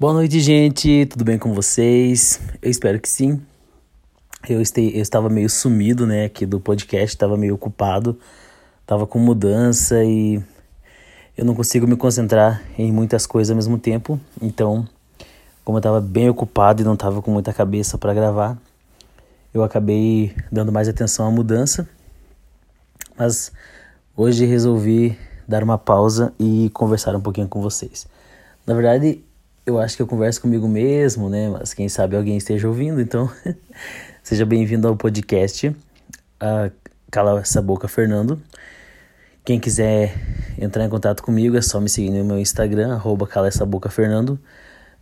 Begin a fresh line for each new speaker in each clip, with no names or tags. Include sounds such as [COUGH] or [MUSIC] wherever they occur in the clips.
Boa noite, gente. Tudo bem com vocês? Eu espero que sim. Eu, estei, eu estava meio sumido, né, aqui do podcast, estava meio ocupado, estava com mudança e eu não consigo me concentrar em muitas coisas ao mesmo tempo. Então, como eu estava bem ocupado e não estava com muita cabeça para gravar, eu acabei dando mais atenção à mudança. Mas hoje resolvi dar uma pausa e conversar um pouquinho com vocês. Na verdade, eu acho que eu converso comigo mesmo, né? Mas quem sabe alguém esteja ouvindo, então [LAUGHS] seja bem-vindo ao podcast uh, Cala essa boca, Fernando. Quem quiser entrar em contato comigo é só me seguir no meu Instagram, arroba Cala essa boca, Fernando.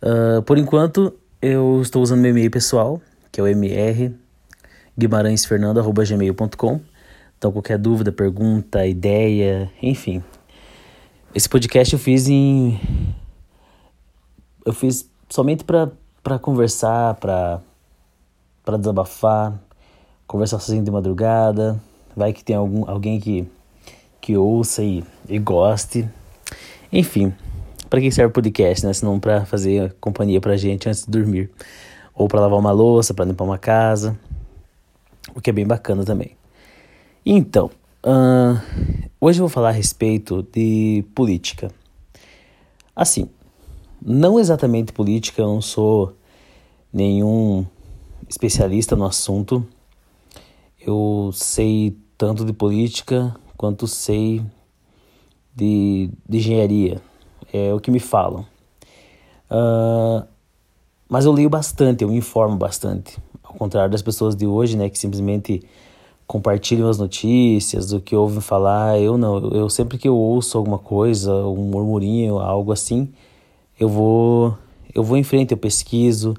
Uh, por enquanto, eu estou usando meu e-mail pessoal, que é o mr guimarãesfernando.gmail.com. Então, qualquer dúvida, pergunta, ideia, enfim. Esse podcast eu fiz em eu fiz somente para conversar, para desabafar, conversar sozinho de madrugada. Vai que tem algum, alguém que, que ouça e, e goste. Enfim, para que serve o podcast, né? Se não para fazer companhia pra gente antes de dormir. Ou para lavar uma louça, para limpar uma casa. O que é bem bacana também. Então, uh, hoje eu vou falar a respeito de política. Assim, não exatamente política, eu não sou nenhum especialista no assunto. Eu sei tanto de política quanto sei de, de engenharia. É o que me falam. Uh, mas eu leio bastante, eu me informo bastante. Ao contrário das pessoas de hoje, né, que simplesmente compartilham as notícias, o que ouvem falar. Eu não, eu sempre que eu ouço alguma coisa, um murmurinho, algo assim, eu vou eu vou em frente, eu pesquiso,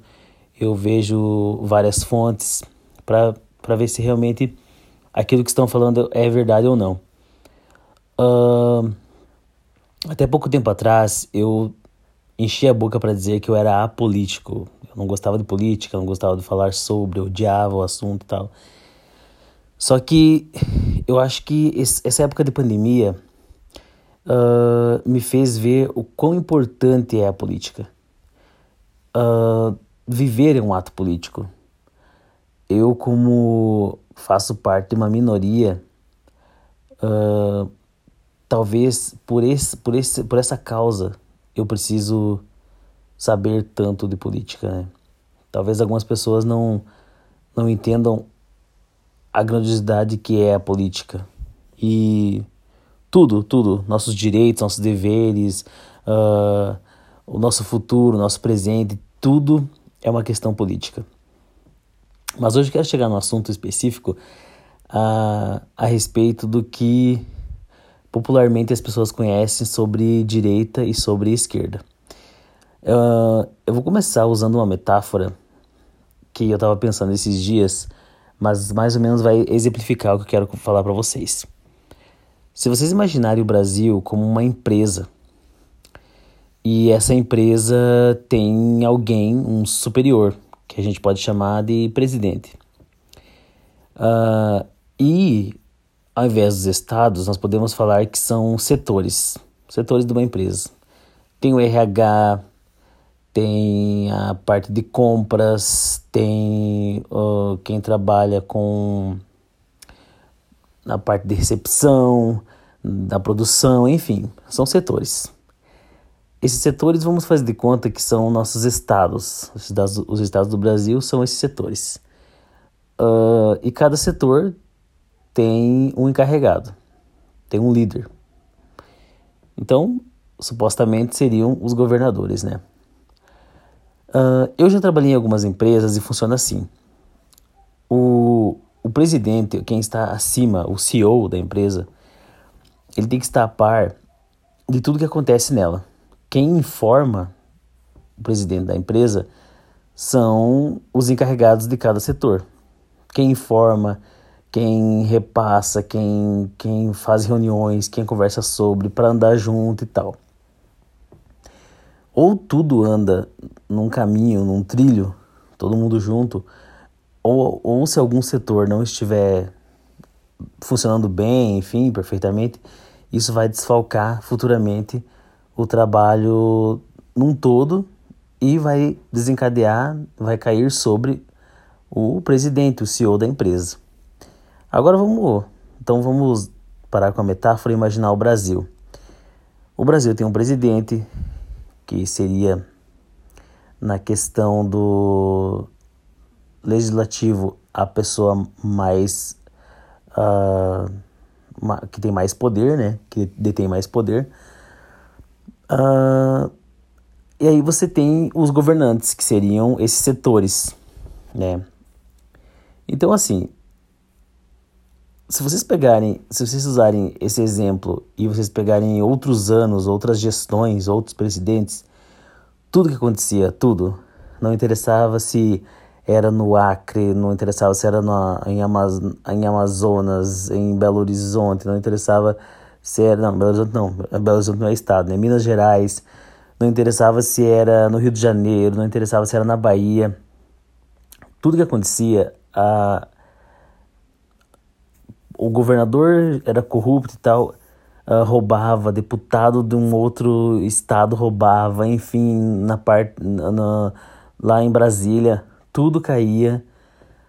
eu vejo várias fontes para ver se realmente aquilo que estão falando é verdade ou não. Uh, até pouco tempo atrás eu enchi a boca para dizer que eu era apolítico. Eu não gostava de política, não gostava de falar sobre, eu odiava o assunto e tal. Só que eu acho que essa época de pandemia uh, me fez ver o quão importante é a política. Uh, viver é um ato político. Eu, como faço parte de uma minoria, uh, talvez por, esse, por, esse, por essa causa eu preciso saber tanto de política. Né? Talvez algumas pessoas não, não entendam a grandiosidade que é a política. E tudo, tudo. Nossos direitos, nossos deveres, uh, o nosso futuro, nosso presente, tudo é uma questão política. Mas hoje eu quero chegar no assunto específico a, a respeito do que popularmente as pessoas conhecem sobre direita e sobre esquerda. Uh, eu vou começar usando uma metáfora que eu estava pensando esses dias, mas mais ou menos vai exemplificar o que eu quero falar para vocês. Se vocês imaginarem o Brasil como uma empresa e essa empresa tem alguém, um superior, que a gente pode chamar de presidente. Uh, e ao invés dos estados, nós podemos falar que são setores, setores de uma empresa. Tem o RH, tem a parte de compras, tem uh, quem trabalha com na parte de recepção, da produção, enfim, são setores. Esses setores, vamos fazer de conta que são nossos estados. Os estados, os estados do Brasil são esses setores. Uh, e cada setor tem um encarregado, tem um líder. Então, supostamente seriam os governadores, né? Uh, eu já trabalhei em algumas empresas e funciona assim. O, o presidente, quem está acima, o CEO da empresa, ele tem que estar a par de tudo que acontece nela. Quem informa o presidente da empresa são os encarregados de cada setor. Quem informa, quem repassa, quem, quem faz reuniões, quem conversa sobre, para andar junto e tal. Ou tudo anda num caminho, num trilho, todo mundo junto, ou, ou se algum setor não estiver funcionando bem, enfim, perfeitamente, isso vai desfalcar futuramente o trabalho num todo e vai desencadear, vai cair sobre o presidente, o CEO da empresa. Agora vamos, então vamos parar com a metáfora e imaginar o Brasil. O Brasil tem um presidente que seria na questão do legislativo a pessoa mais uh, que tem mais poder, né? Que detém mais poder. Uh, e aí você tem os governantes, que seriam esses setores, né? Então, assim, se vocês pegarem, se vocês usarem esse exemplo e vocês pegarem outros anos, outras gestões, outros presidentes, tudo que acontecia, tudo, não interessava se era no Acre, não interessava se era no, em, Amaz em Amazonas, em Belo Horizonte, não interessava se era. Não, Belo Horizonte não, Belo Horizonte não é estado, né? Minas Gerais, não interessava se era no Rio de Janeiro, não interessava se era na Bahia. Tudo que acontecia, a, o governador era corrupto e tal, uh, roubava, deputado de um outro estado roubava, enfim, na parte. Na, lá em Brasília tudo caía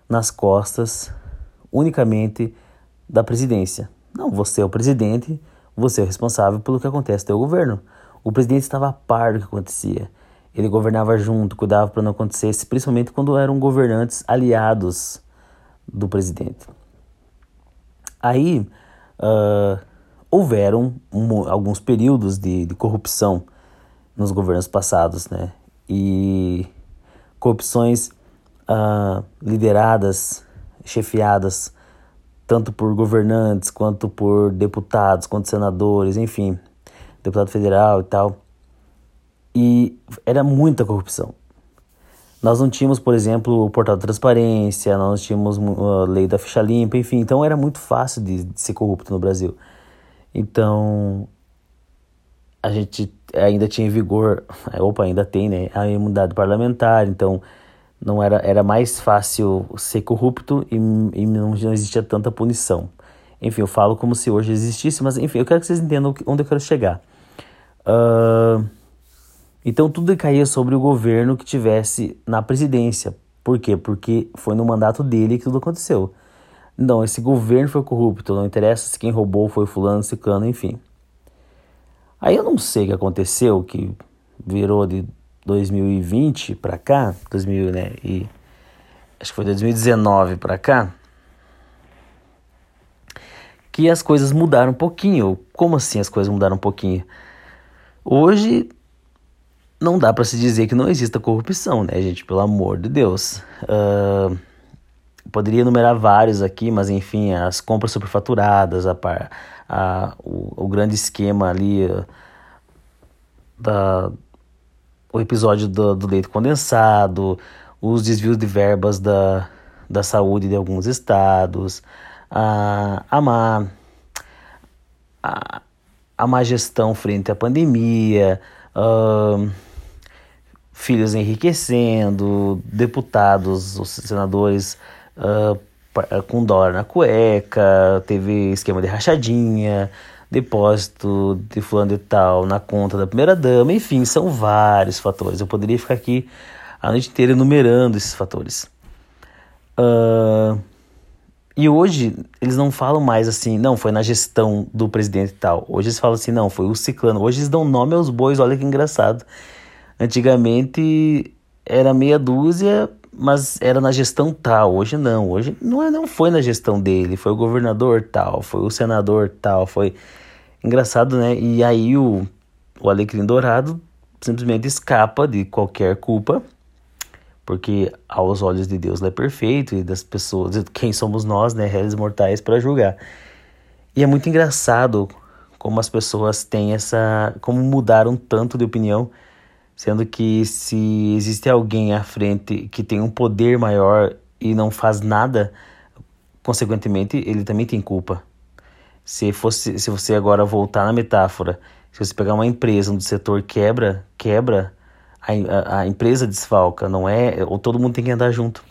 nas costas unicamente da presidência. Não, você é o presidente, você é o responsável pelo que acontece no seu governo. O presidente estava a par do que acontecia. Ele governava junto, cuidava para não acontecer, principalmente quando eram governantes aliados do presidente. Aí uh, houveram um, alguns períodos de, de corrupção nos governos passados, né? E corrupções uh, lideradas, chefiadas tanto por governantes quanto por deputados, quanto senadores, enfim, deputado federal e tal. E era muita corrupção. Nós não tínhamos, por exemplo, o portal de transparência, nós não tínhamos a lei da ficha limpa, enfim, então era muito fácil de, de ser corrupto no Brasil. Então, a gente ainda tinha em vigor, [LAUGHS] opa, ainda tem, né, a imunidade parlamentar, então não era, era mais fácil ser corrupto e, e não, não existia tanta punição. Enfim, eu falo como se hoje existisse, mas enfim, eu quero que vocês entendam onde eu quero chegar. Uh, então tudo caía sobre o governo que tivesse na presidência. Por quê? Porque foi no mandato dele que tudo aconteceu. Não, esse governo foi corrupto, não interessa se quem roubou foi fulano, ciclano, enfim. Aí eu não sei o que aconteceu, que virou de 2020 para cá, 2000, né, e acho que foi 2019 para cá, que as coisas mudaram um pouquinho. Como assim as coisas mudaram um pouquinho? Hoje não dá para se dizer que não exista corrupção, né, gente? Pelo amor de Deus. Uh, poderia enumerar vários aqui, mas enfim, as compras superfaturadas, a, a, o, o grande esquema ali uh, da o episódio do, do leite condensado, os desvios de verbas da, da saúde de alguns estados, a, a, má, a, a má gestão frente à pandemia, filhos enriquecendo, deputados, os senadores com dólar na cueca, teve esquema de rachadinha, depósito de fulano de tal na conta da primeira dama, enfim, são vários fatores. Eu poderia ficar aqui a noite inteira enumerando esses fatores. Uh, e hoje eles não falam mais assim, não, foi na gestão do presidente e tal. Hoje eles falam assim, não, foi o ciclano. Hoje eles dão nome aos bois, olha que engraçado. Antigamente era meia dúzia, mas era na gestão tal. Hoje não, hoje não, é, não foi na gestão dele, foi o governador tal, foi o senador tal, foi Engraçado, né? E aí o, o Alecrim Dourado simplesmente escapa de qualquer culpa, porque aos olhos de Deus ele é perfeito e das pessoas, quem somos nós, né, réis mortais para julgar. E é muito engraçado como as pessoas têm essa, como mudaram tanto de opinião, sendo que se existe alguém à frente que tem um poder maior e não faz nada, consequentemente ele também tem culpa. Se fosse, se você agora voltar na metáfora, se você pegar uma empresa onde o setor quebra, quebra, a, a, a empresa desfalca, não é? Ou todo mundo tem que andar junto.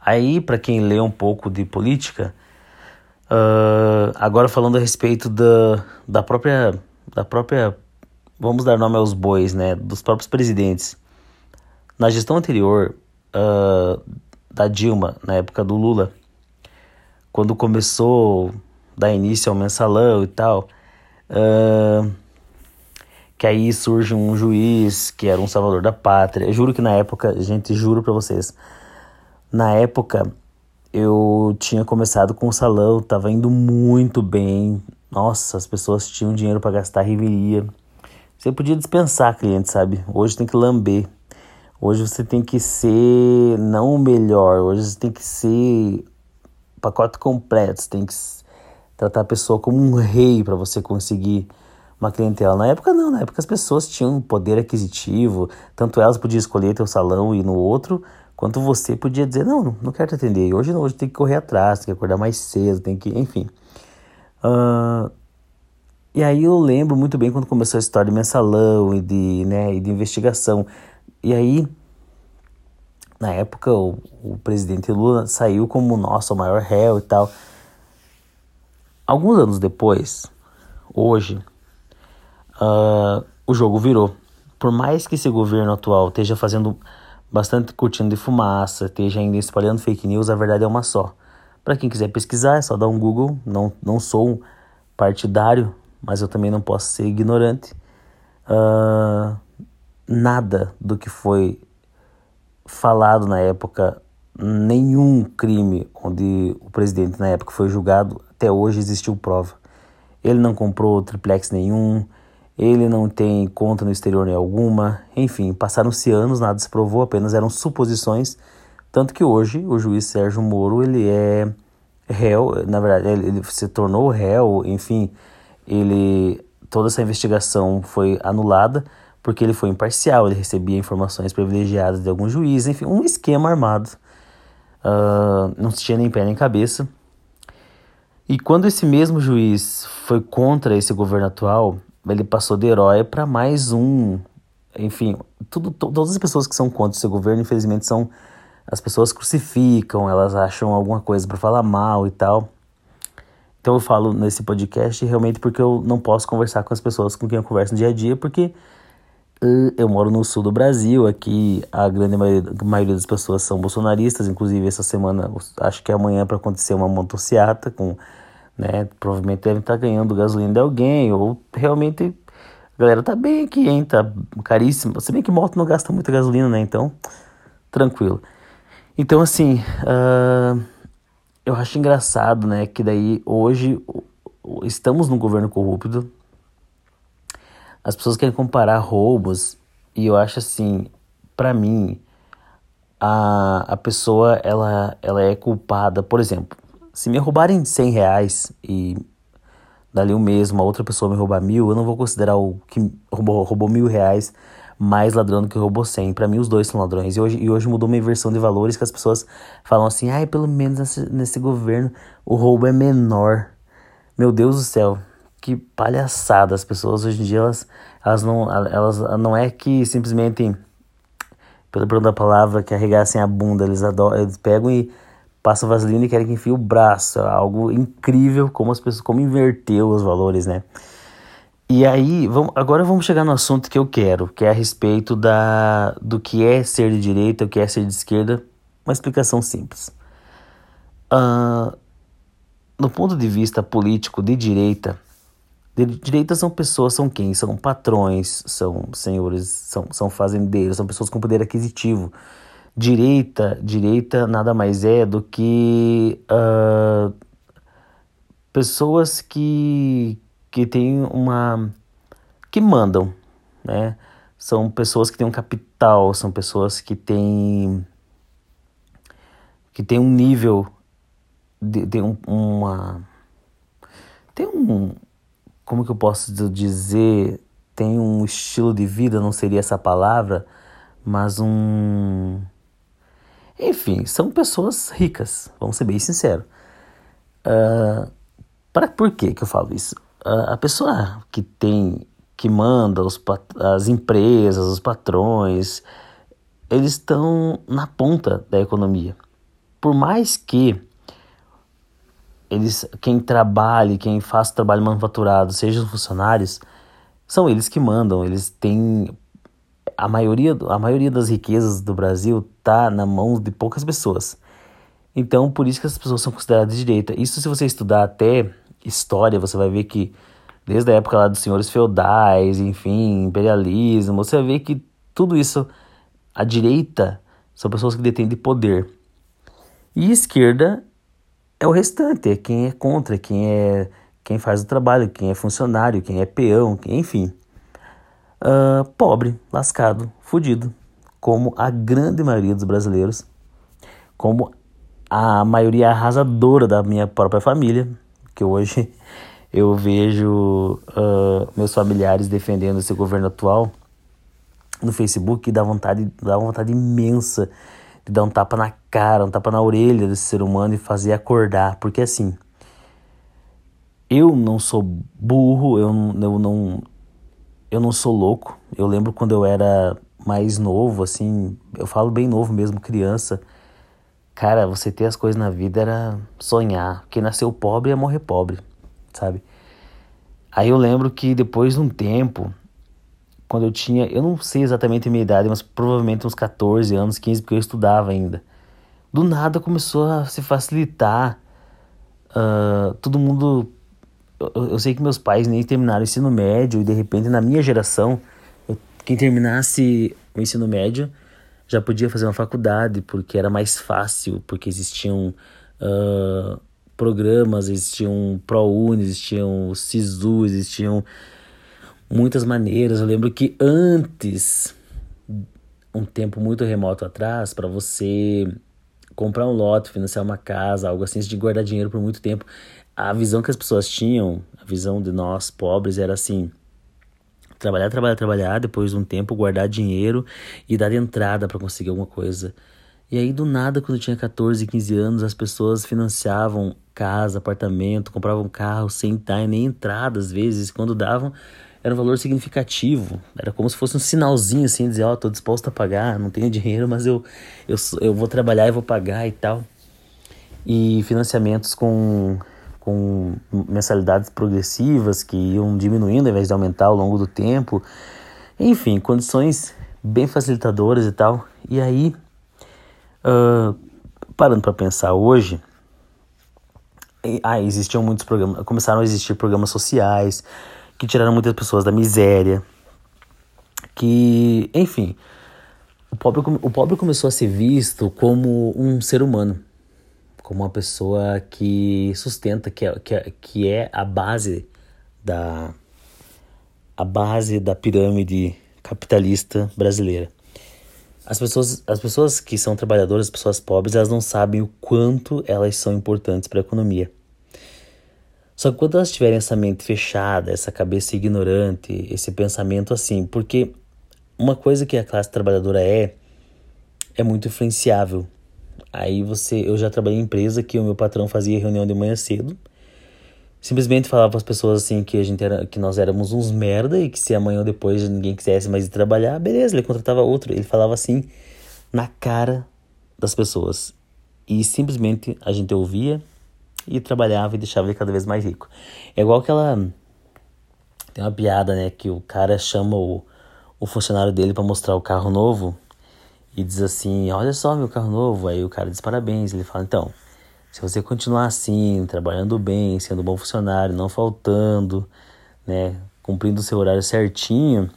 Aí, para quem lê um pouco de política, uh, agora falando a respeito da, da própria, da própria vamos dar nome aos bois, né, dos próprios presidentes. Na gestão anterior uh, da Dilma, na época do Lula, quando começou dar início ao mensalão e tal, uh, que aí surge um juiz que era um salvador da pátria. Eu juro que na época, gente, juro para vocês, na época eu tinha começado com o salão, tava indo muito bem. Nossa, as pessoas tinham dinheiro para gastar riveria. Você podia dispensar cliente, sabe? Hoje tem que lamber. Hoje você tem que ser não o melhor, hoje você tem que ser pacote completo, você tem que tratar a pessoa como um rei para você conseguir uma clientela. Na época não, na época as pessoas tinham poder aquisitivo, tanto elas podiam escolher teu salão e no outro, quanto você podia dizer, não, não quero te atender. Hoje não, hoje tem que correr atrás, tem que acordar mais cedo, tem que, enfim. Uh, e aí eu lembro muito bem quando começou a história de mensalão e de, né, e de investigação. E aí, na época, o, o presidente Lula saiu como nosso maior réu e tal. Alguns anos depois, hoje, uh, o jogo virou. Por mais que esse governo atual esteja fazendo bastante cortina de fumaça, esteja ainda espalhando fake news, a verdade é uma só. Para quem quiser pesquisar, é só dar um Google. Não, não sou partidário, mas eu também não posso ser ignorante. Uh, nada do que foi falado na época, nenhum crime onde o presidente na época foi julgado, até hoje existiu prova. Ele não comprou triplex nenhum, ele não tem conta no exterior nem alguma, enfim, passaram-se anos, nada se provou, apenas eram suposições, tanto que hoje o juiz Sérgio Moro, ele é réu, na verdade, ele, ele se tornou réu, enfim, ele toda essa investigação foi anulada porque ele foi imparcial, ele recebia informações privilegiadas de algum juiz, enfim, um esquema armado. Uh, não se tinha nem pé nem cabeça. E quando esse mesmo juiz foi contra esse governo atual, ele passou de herói para mais um. Enfim, tudo, todas as pessoas que são contra esse governo, infelizmente, são. As pessoas crucificam, elas acham alguma coisa para falar mal e tal. Então eu falo nesse podcast realmente porque eu não posso conversar com as pessoas com quem eu converso no dia a dia, porque eu moro no sul do Brasil, aqui a grande maioria, a maioria das pessoas são bolsonaristas, inclusive essa semana, acho que é amanhã para acontecer uma motociata com né? Provavelmente deve estar tá ganhando gasolina de alguém, ou realmente a galera tá bem aqui, hein? Tá caríssimo. Se bem que moto não gasta muita gasolina, né? Então, tranquilo. Então, assim, uh, eu acho engraçado, né? Que daí hoje estamos num governo corrupto. As pessoas querem comparar roubos e eu acho assim, para mim, a, a pessoa ela, ela é culpada, por exemplo, se me roubarem 100 reais e dali um mês uma outra pessoa me roubar mil, eu não vou considerar o que roubou, roubou mil reais mais ladrão do que roubou 100. Para mim, os dois são ladrões. E hoje, e hoje mudou uma inversão de valores que as pessoas falam assim: ai, pelo menos nesse, nesse governo o roubo é menor. Meu Deus do céu, que palhaçada. As pessoas hoje em dia, elas, elas, não, elas não é que simplesmente, pelo perdão da palavra, que arregassem a bunda, eles, adoram, eles pegam e passa vaselina e querem que enfie o braço. É algo incrível como as pessoas, como inverteu os valores, né? E aí, vamos, agora vamos chegar no assunto que eu quero, que é a respeito da, do que é ser de direita, o que é ser de esquerda. Uma explicação simples. Uh, no ponto de vista político de direita, direita são pessoas, são quem? São patrões, são senhores, são, são fazendeiros, são pessoas com poder aquisitivo Direita, direita nada mais é do que uh, pessoas que, que têm uma. que mandam, né? São pessoas que têm um capital, são pessoas que têm. que têm um nível. De, de um, uma. tem um. Como que eu posso dizer? Tem um estilo de vida, não seria essa palavra, mas um enfim, são pessoas ricas, vamos ser bem sinceros. Uh, para por que que eu falo isso? Uh, a pessoa que tem, que manda os, as empresas, os patrões, eles estão na ponta da economia. Por mais que eles, quem trabalhe, quem faça trabalho manufaturado, sejam funcionários, são eles que mandam, eles têm a maioria, a maioria das riquezas do Brasil tá na mão de poucas pessoas. Então, por isso que as pessoas são consideradas de direita. Isso se você estudar até história, você vai ver que desde a época lá dos senhores feudais, enfim, imperialismo, você vai ver que tudo isso, a direita, são pessoas que detêm de poder. E esquerda é o restante, é quem é contra, quem é quem faz o trabalho, quem é funcionário, quem é peão, quem, enfim. Uh, pobre, lascado, fudido, como a grande maioria dos brasileiros, como a maioria arrasadora da minha própria família, que hoje [LAUGHS] eu vejo uh, meus familiares defendendo esse governo atual no Facebook e dá vontade, dá uma vontade imensa de dar um tapa na cara, um tapa na orelha desse ser humano e fazer acordar, porque assim, eu não sou burro, eu, eu não eu não sou louco. Eu lembro quando eu era mais novo, assim, eu falo bem novo mesmo, criança. Cara, você ter as coisas na vida era sonhar. Quem nasceu pobre ia morrer pobre, sabe? Aí eu lembro que depois de um tempo, quando eu tinha, eu não sei exatamente a minha idade, mas provavelmente uns 14 anos, 15, porque eu estudava ainda. Do nada começou a se facilitar. Uh, todo mundo. Eu, eu, sei que meus pais nem terminaram o ensino médio, e de repente, na minha geração, eu, quem terminasse o ensino médio já podia fazer uma faculdade, porque era mais fácil, porque existiam uh, programas, existiam ProUni, existiam SISU, existiam muitas maneiras. Eu lembro que antes, um tempo muito remoto atrás, para você comprar um lote, financiar uma casa, algo assim, de guardar dinheiro por muito tempo, a visão que as pessoas tinham, a visão de nós pobres era assim: trabalhar, trabalhar, trabalhar, depois de um tempo guardar dinheiro e dar entrada para conseguir alguma coisa. E aí, do nada, quando eu tinha 14, 15 anos, as pessoas financiavam casa, apartamento, compravam carro sem dar nem entrada, às vezes. Quando davam, era um valor significativo. Era como se fosse um sinalzinho assim, dizer, ó, oh, tô disposto a pagar, não tenho dinheiro, mas eu, eu, eu vou trabalhar e vou pagar e tal. E financiamentos com, com mensalidades progressivas que iam diminuindo ao invés de aumentar ao longo do tempo. Enfim, condições bem facilitadoras e tal. E aí, uh, parando para pensar hoje, ah, existiam muitos programas, começaram a existir programas sociais, que tiraram muitas pessoas da miséria, que, enfim, o pobre, o pobre começou a ser visto como um ser humano, como uma pessoa que sustenta, que é, que é, que é a base da a base da pirâmide capitalista brasileira. As pessoas, as pessoas que são trabalhadoras, as pessoas pobres, elas não sabem o quanto elas são importantes para a economia. Só que quando elas tiverem essa mente fechada, essa cabeça ignorante, esse pensamento assim, porque uma coisa que a classe trabalhadora é, é muito influenciável. Aí você, eu já trabalhei em empresa que o meu patrão fazia reunião de manhã cedo, simplesmente falava para as pessoas assim que a gente era, que nós éramos uns merda e que se amanhã ou depois ninguém quisesse mais ir trabalhar, beleza, ele contratava outro. Ele falava assim na cara das pessoas e simplesmente a gente ouvia e trabalhava e deixava ele cada vez mais rico. É igual aquela. Tem uma piada, né? Que o cara chama o, o funcionário dele para mostrar o carro novo e diz assim: Olha só meu carro novo. Aí o cara diz parabéns. Ele fala: Então, se você continuar assim, trabalhando bem, sendo um bom funcionário, não faltando, né? Cumprindo o seu horário certinho,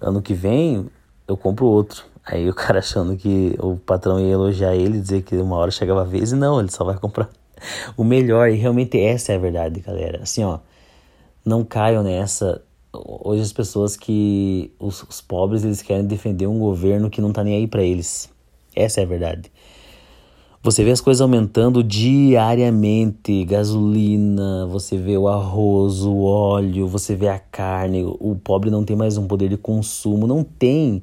ano que vem eu compro outro. Aí o cara achando que o patrão ia elogiar ele, dizer que uma hora chegava a vez, e não, ele só vai comprar [LAUGHS] o melhor, e realmente essa é a verdade, galera. Assim, ó, não caiam nessa. Hoje as pessoas que. Os, os pobres eles querem defender um governo que não tá nem aí para eles. Essa é a verdade. Você vê as coisas aumentando diariamente, gasolina, você vê o arroz, o óleo, você vê a carne, o pobre não tem mais um poder de consumo, não tem.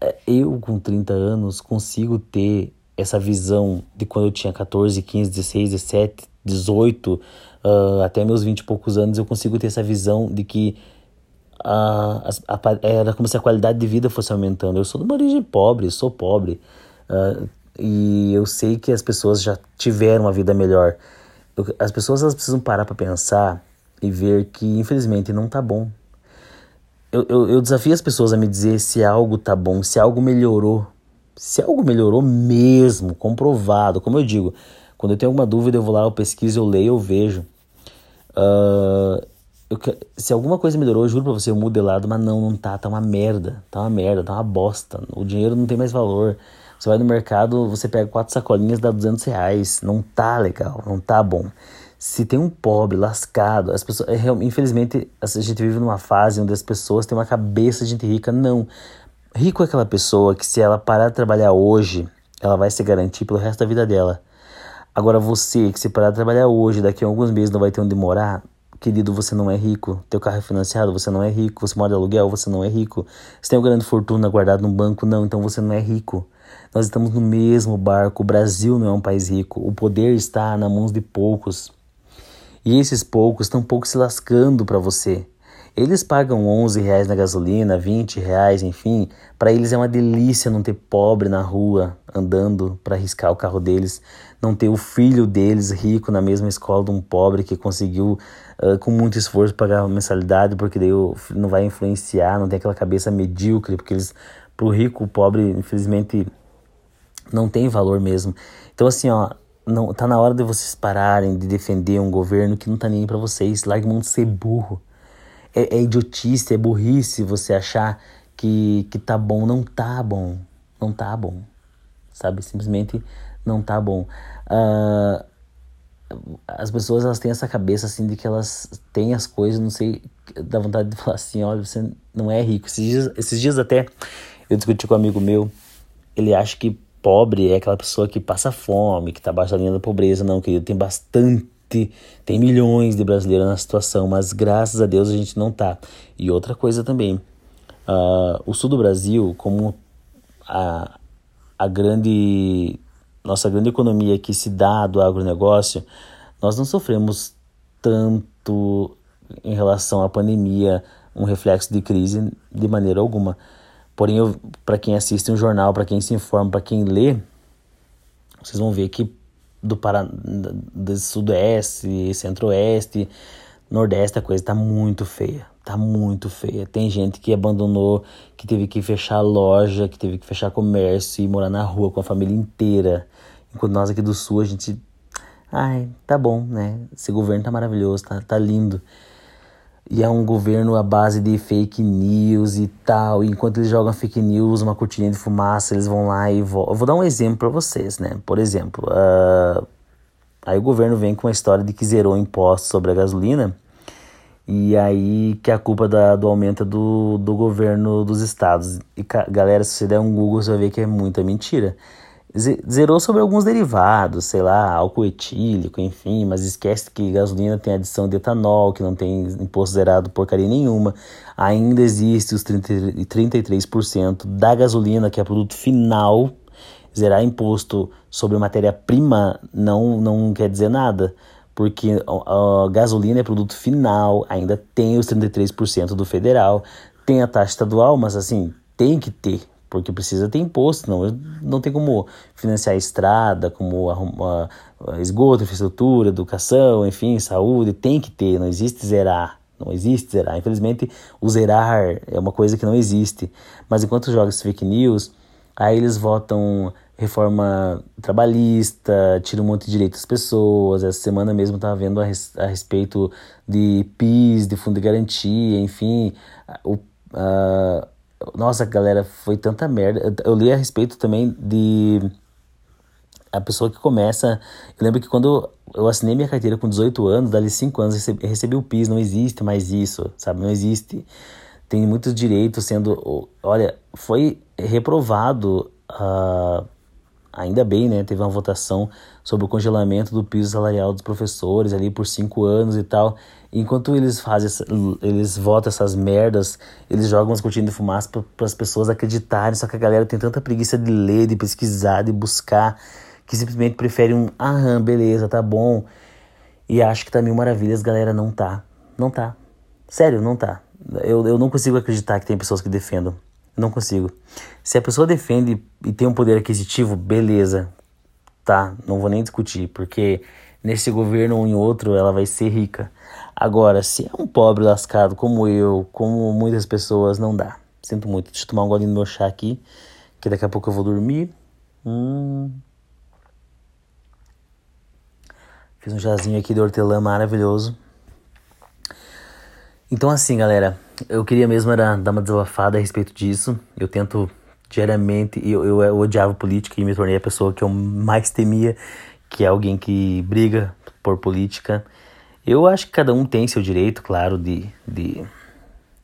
É, eu com 30 anos consigo ter essa visão de quando eu tinha 14, 15, 16, 17, 18, uh, até meus 20 e poucos anos, eu consigo ter essa visão de que a, a, era como se a qualidade de vida fosse aumentando. Eu sou de uma origem pobre, sou pobre, uh, e eu sei que as pessoas já tiveram uma vida melhor. Eu, as pessoas elas precisam parar para pensar e ver que, infelizmente, não tá bom. eu, eu, eu desafio as pessoas a me dizer se algo tá bom, se algo melhorou. Se algo melhorou mesmo, comprovado, como eu digo, quando eu tenho alguma dúvida, eu vou lá, eu pesquiso, eu leio, eu vejo. Uh, eu, se alguma coisa melhorou, eu juro pra você, eu mudo de lado, mas não, não tá, tá uma merda, tá uma merda, tá uma bosta. O dinheiro não tem mais valor. Você vai no mercado, você pega quatro sacolinhas, dá 200 reais. Não tá legal, não tá bom. Se tem um pobre lascado, as pessoas, é, infelizmente, a gente vive numa fase onde as pessoas têm uma cabeça de gente rica. Não. Rico é aquela pessoa que, se ela parar de trabalhar hoje, ela vai se garantir pelo resto da vida dela. Agora, você que se parar de trabalhar hoje, daqui a alguns meses não vai ter onde morar, querido, você não é rico. Teu carro é financiado, você não é rico. Você mora de aluguel, você não é rico. Você tem uma grande fortuna guardada no banco, não, então você não é rico. Nós estamos no mesmo barco. O Brasil não é um país rico. O poder está na mãos de poucos. E esses poucos estão pouco se lascando para você. Eles pagam 11 reais na gasolina, 20 reais, enfim. Para eles é uma delícia não ter pobre na rua andando para arriscar o carro deles, não ter o filho deles rico na mesma escola de um pobre que conseguiu uh, com muito esforço pagar a mensalidade, porque daí não vai influenciar, não tem aquela cabeça medíocre, porque eles pro rico, o pobre, infelizmente não tem valor mesmo. Então assim, ó, não tá na hora de vocês pararem de defender um governo que não tá nem para vocês, largue mão de ser burro é, é idiotice, é burrice você achar que, que tá bom. Não tá bom. Não tá bom. Sabe? Simplesmente não tá bom. Uh, as pessoas elas têm essa cabeça assim de que elas têm as coisas, não sei, dá vontade de [LAUGHS] falar assim, olha, você não é rico. Esses dias, esses dias até eu discuti com um amigo meu, ele acha que pobre é aquela pessoa que passa fome, que tá abaixo da linha da pobreza, não, querido, tem bastante tem milhões de brasileiros na situação, mas graças a Deus a gente não tá. E outra coisa também, uh, o sul do Brasil, como a, a grande nossa grande economia que se dá do agronegócio, nós não sofremos tanto em relação à pandemia, um reflexo de crise de maneira alguma. Porém, para quem assiste um jornal, para quem se informa, para quem lê, vocês vão ver que do, Paraná, do Sudeste, Centro-Oeste, Nordeste, a coisa tá muito feia. Tá muito feia. Tem gente que abandonou, que teve que fechar loja, que teve que fechar comércio e morar na rua com a família inteira. Enquanto nós aqui do Sul, a gente. Ai, tá bom, né? Esse governo tá maravilhoso, tá, tá lindo e é um governo à base de fake news e tal. E enquanto eles jogam fake news, uma cortina de fumaça, eles vão lá e vão. Eu vou dar um exemplo para vocês, né? Por exemplo, uh... aí o governo vem com a história de que zerou impostos sobre a gasolina. E aí que a culpa da, do aumento do, do governo dos estados. E galera, se você der um Google, você vai ver que é muita mentira zerou sobre alguns derivados, sei lá, álcool etílico, enfim, mas esquece que gasolina tem adição de etanol, que não tem imposto zerado porcaria nenhuma. Ainda existe os 30, 33% da gasolina, que é produto final. Zerar imposto sobre matéria-prima não, não quer dizer nada, porque a, gasolina é produto final, ainda tem os 33% do federal, tem a taxa estadual, mas assim, tem que ter, porque precisa ter imposto, não, não tem como financiar estrada, como arrumar esgoto, infraestrutura, educação, enfim, saúde, tem que ter, não existe zerar. Não existe zerar. Infelizmente, o zerar é uma coisa que não existe. Mas enquanto joga esse fake news, aí eles votam reforma trabalhista, tira um monte de direitos das pessoas. Essa semana mesmo estava vendo a, res, a, respeito de PIS, de fundo de garantia, enfim. O, nossa, galera, foi tanta merda. Eu li a respeito também de. A pessoa que começa. Eu lembro que quando eu assinei minha carteira com 18 anos, dali 5 anos, recebi, recebi o PIS. Não existe mais isso, sabe? Não existe. Tem muitos direitos sendo. Olha, foi reprovado. Uh, ainda bem, né? Teve uma votação sobre o congelamento do piso salarial dos professores ali por cinco anos e tal. Enquanto eles fazem, eles votam essas merdas, eles jogam umas cortinas de fumaça para as pessoas acreditarem. Só que a galera tem tanta preguiça de ler, de pesquisar, de buscar, que simplesmente prefere um aham, beleza, tá bom. E acho que tá mil maravilhas, galera, não tá. Não tá. Sério, não tá. Eu, eu não consigo acreditar que tem pessoas que defendam. Não consigo. Se a pessoa defende e tem um poder aquisitivo, beleza. Tá, não vou nem discutir, porque nesse governo ou em outro ela vai ser rica. Agora, se é um pobre lascado como eu, como muitas pessoas, não dá. Sinto muito. Deixa eu tomar um golinho do meu chá aqui, que daqui a pouco eu vou dormir. Hum. Fiz um chazinho aqui de hortelã maravilhoso. Então assim, galera, eu queria mesmo era dar uma desabafada a respeito disso. Eu tento diariamente, eu, eu, eu odiava política e me tornei a pessoa que eu mais temia, que é alguém que briga por política. Eu acho que cada um tem seu direito, claro, de, de,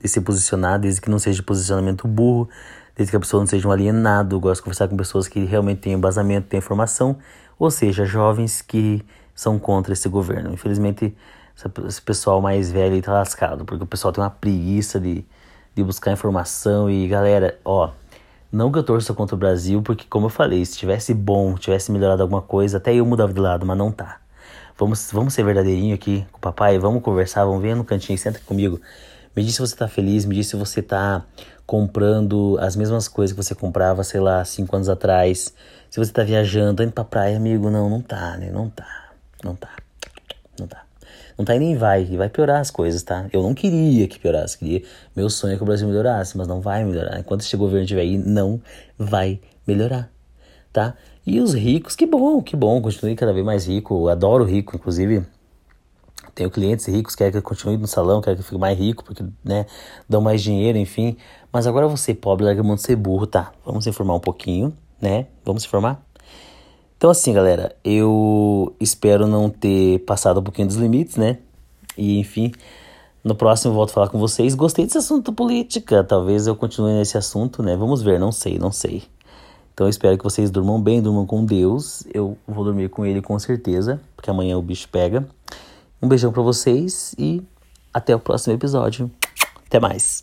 de se posicionar, desde que não seja posicionamento burro, desde que a pessoa não seja um alienado. Eu gosto de conversar com pessoas que realmente têm embasamento, têm informação, ou seja, jovens que são contra esse governo. Infelizmente, esse pessoal mais velho aí tá lascado, porque o pessoal tem uma preguiça de, de buscar informação e galera, ó, não que eu torça contra o Brasil, porque como eu falei, se tivesse bom, tivesse melhorado alguma coisa, até eu mudava de lado, mas não tá. Vamos, vamos ser verdadeirinho aqui com o papai, vamos conversar, vamos ver no cantinho, senta comigo. Me diz se você tá feliz, me diz se você tá comprando as mesmas coisas que você comprava, sei lá, cinco anos atrás. Se você tá viajando, indo pra praia, amigo, não, não tá, né? Não tá. Não tá. Não tá. Não tá e nem vai. E vai piorar as coisas, tá? Eu não queria que piorasse. Queria... Meu sonho é que o Brasil melhorasse, mas não vai melhorar. Enquanto esse governo estiver aí, não vai melhorar. Tá? E os ricos, que bom, que bom. Continue cada vez mais rico. Adoro rico, inclusive. Tenho clientes ricos, quero que eu continue no salão, quero que eu fique mais rico, porque, né, dão mais dinheiro, enfim. Mas agora você pobre, larga a mão de ser burro, tá? Vamos se informar um pouquinho, né? Vamos se informar? Então, assim, galera, eu espero não ter passado um pouquinho dos limites, né? E, enfim, no próximo eu volto a falar com vocês. Gostei desse assunto política, talvez eu continue nesse assunto, né? Vamos ver, não sei, não sei. Então, eu espero que vocês durmam bem, durmam com Deus. Eu vou dormir com ele com certeza, porque amanhã o bicho pega. Um beijão para vocês e até o próximo episódio. Até mais.